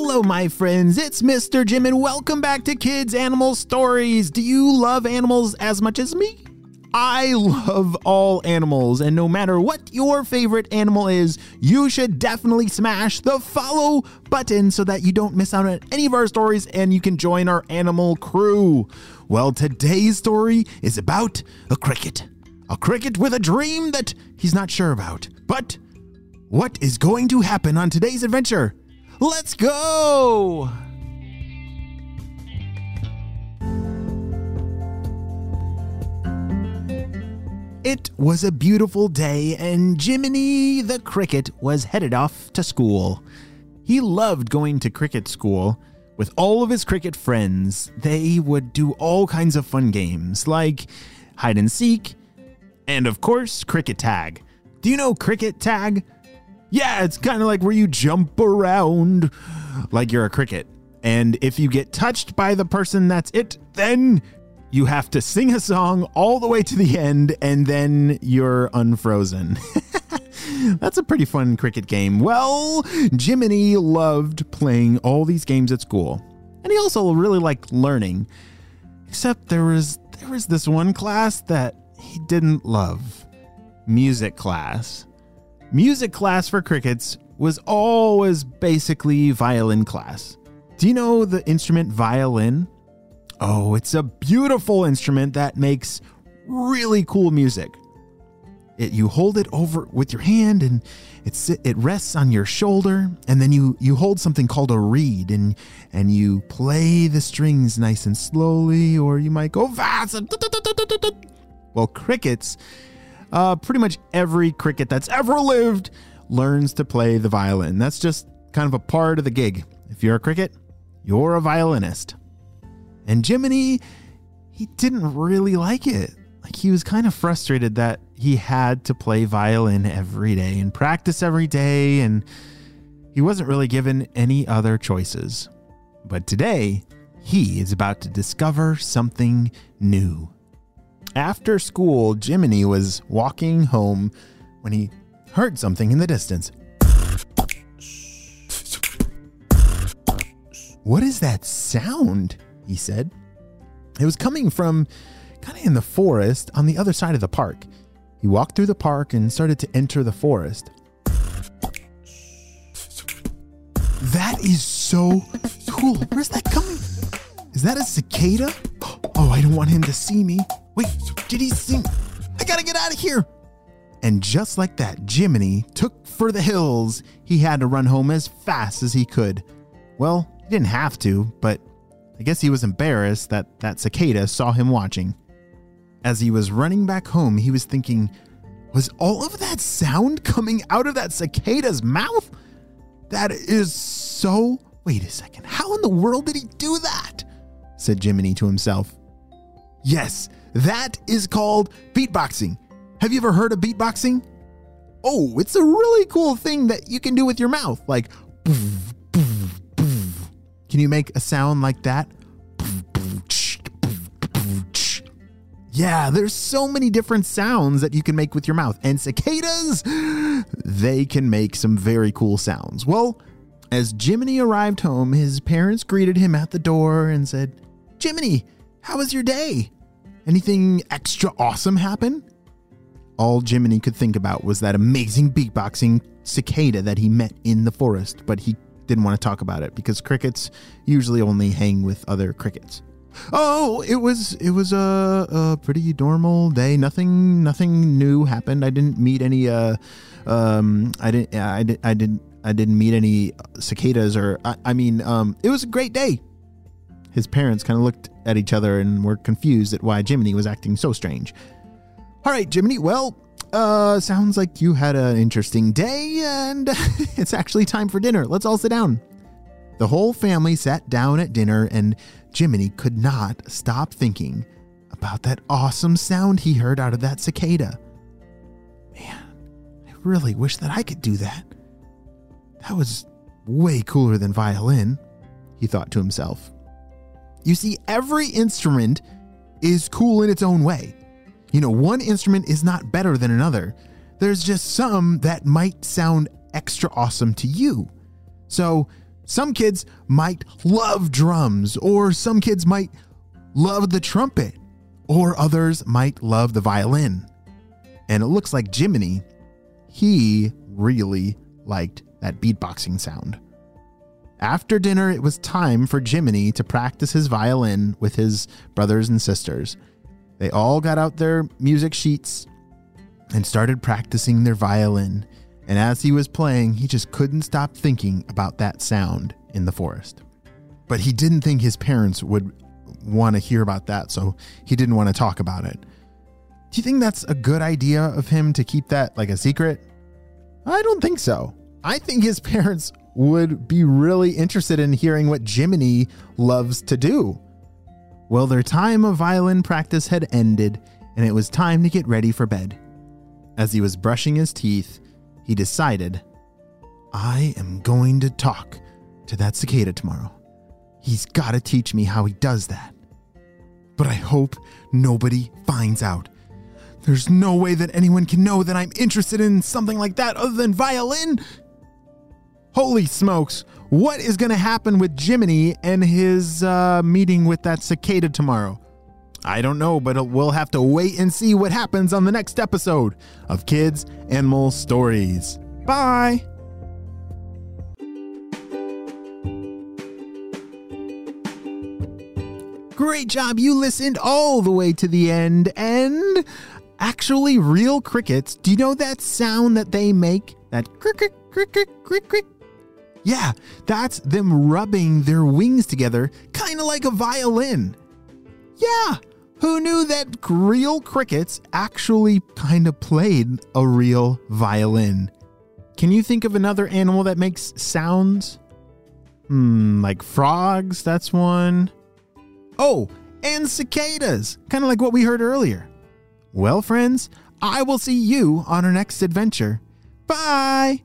Hello, my friends. It's Mr. Jim, and welcome back to Kids Animal Stories. Do you love animals as much as me? I love all animals, and no matter what your favorite animal is, you should definitely smash the follow button so that you don't miss out on any of our stories and you can join our animal crew. Well, today's story is about a cricket. A cricket with a dream that he's not sure about. But what is going to happen on today's adventure? Let's go! It was a beautiful day, and Jiminy the cricket was headed off to school. He loved going to cricket school with all of his cricket friends. They would do all kinds of fun games like hide and seek, and of course, cricket tag. Do you know cricket tag? Yeah, it's kind of like where you jump around like you're a cricket. And if you get touched by the person that's it, then you have to sing a song all the way to the end and then you're unfrozen. That's a pretty fun cricket game. Well, Jiminy loved playing all these games at school. And he also really liked learning. Except there was there was this one class that he didn't love. Music class. Music class for crickets was always basically violin class. Do you know the instrument violin? Oh, it's a beautiful instrument that makes really cool music. It, you hold it over with your hand and it it rests on your shoulder and then you you hold something called a reed and and you play the strings nice and slowly or you might go fast well crickets uh, pretty much every cricket that's ever lived learns to play the violin that's just kind of a part of the gig if you're a cricket you're a violinist and Jiminy, he didn't really like it. Like he was kind of frustrated that he had to play violin every day and practice every day, and he wasn't really given any other choices. But today, he is about to discover something new. After school, Jiminy was walking home when he heard something in the distance. What is that sound? he said. It was coming from kind of in the forest on the other side of the park. He walked through the park and started to enter the forest. That is so cool. Where's that coming? Is that a cicada? Oh, I don't want him to see me. Wait, did he see? I gotta get out of here. And just like that, Jiminy took for the hills. He had to run home as fast as he could. Well, he didn't have to, but I guess he was embarrassed that that cicada saw him watching. As he was running back home, he was thinking, was all of that sound coming out of that cicada's mouth? That is so. Wait a second. How in the world did he do that? said Jiminy to himself. Yes, that is called beatboxing. Have you ever heard of beatboxing? Oh, it's a really cool thing that you can do with your mouth. Like, can you make a sound like that? Yeah, there's so many different sounds that you can make with your mouth. And cicadas, they can make some very cool sounds. Well, as Jiminy arrived home, his parents greeted him at the door and said, Jiminy, how was your day? Anything extra awesome happen? All Jiminy could think about was that amazing beatboxing cicada that he met in the forest, but he didn't want to talk about it because crickets usually only hang with other crickets. Oh, it was it was a, a pretty normal day. Nothing nothing new happened. I didn't meet any uh um I didn't I did I didn't I didn't meet any cicadas or I, I mean um it was a great day. His parents kind of looked at each other and were confused at why Jiminy was acting so strange. All right, Jiminy. Well, uh, sounds like you had an interesting day, and it's actually time for dinner. Let's all sit down. The whole family sat down at dinner, and Jiminy could not stop thinking about that awesome sound he heard out of that cicada. Man, I really wish that I could do that. That was way cooler than violin, he thought to himself. You see, every instrument is cool in its own way. You know, one instrument is not better than another. There's just some that might sound extra awesome to you. So, Some kids might love drums, or some kids might love the trumpet, or others might love the violin. And it looks like Jiminy, he really liked that beatboxing sound. After dinner, it was time for Jiminy to practice his violin with his brothers and sisters. They all got out their music sheets and started practicing their violin. And as he was playing, he just couldn't stop thinking about that sound in the forest. But he didn't think his parents would want to hear about that, so he didn't want to talk about it. Do you think that's a good idea of him to keep that like a secret? I don't think so. I think his parents would be really interested in hearing what Jiminy loves to do. Well, their time of violin practice had ended, and it was time to get ready for bed. As he was brushing his teeth, he decided, I am going to talk to that cicada tomorrow. He's got to teach me how he does that. But I hope nobody finds out. There's no way that anyone can know that I'm interested in something like that other than violin. Holy smokes, what is going to happen with Jiminy and his uh, meeting with that cicada tomorrow? I don't know, but we'll have to wait and see what happens on the next episode of Kids Animal Stories. Bye! Great job. You listened all the way to the end. And actually, real crickets, do you know that sound that they make? That cricket, cricket, cricket, cricket? Yeah, that's them rubbing their wings together, kind of like a violin. Yeah, who knew that real crickets actually kind of played a real violin? Can you think of another animal that makes sounds? Hmm, like frogs, that's one. Oh, and cicadas, kind of like what we heard earlier. Well, friends, I will see you on our next adventure. Bye!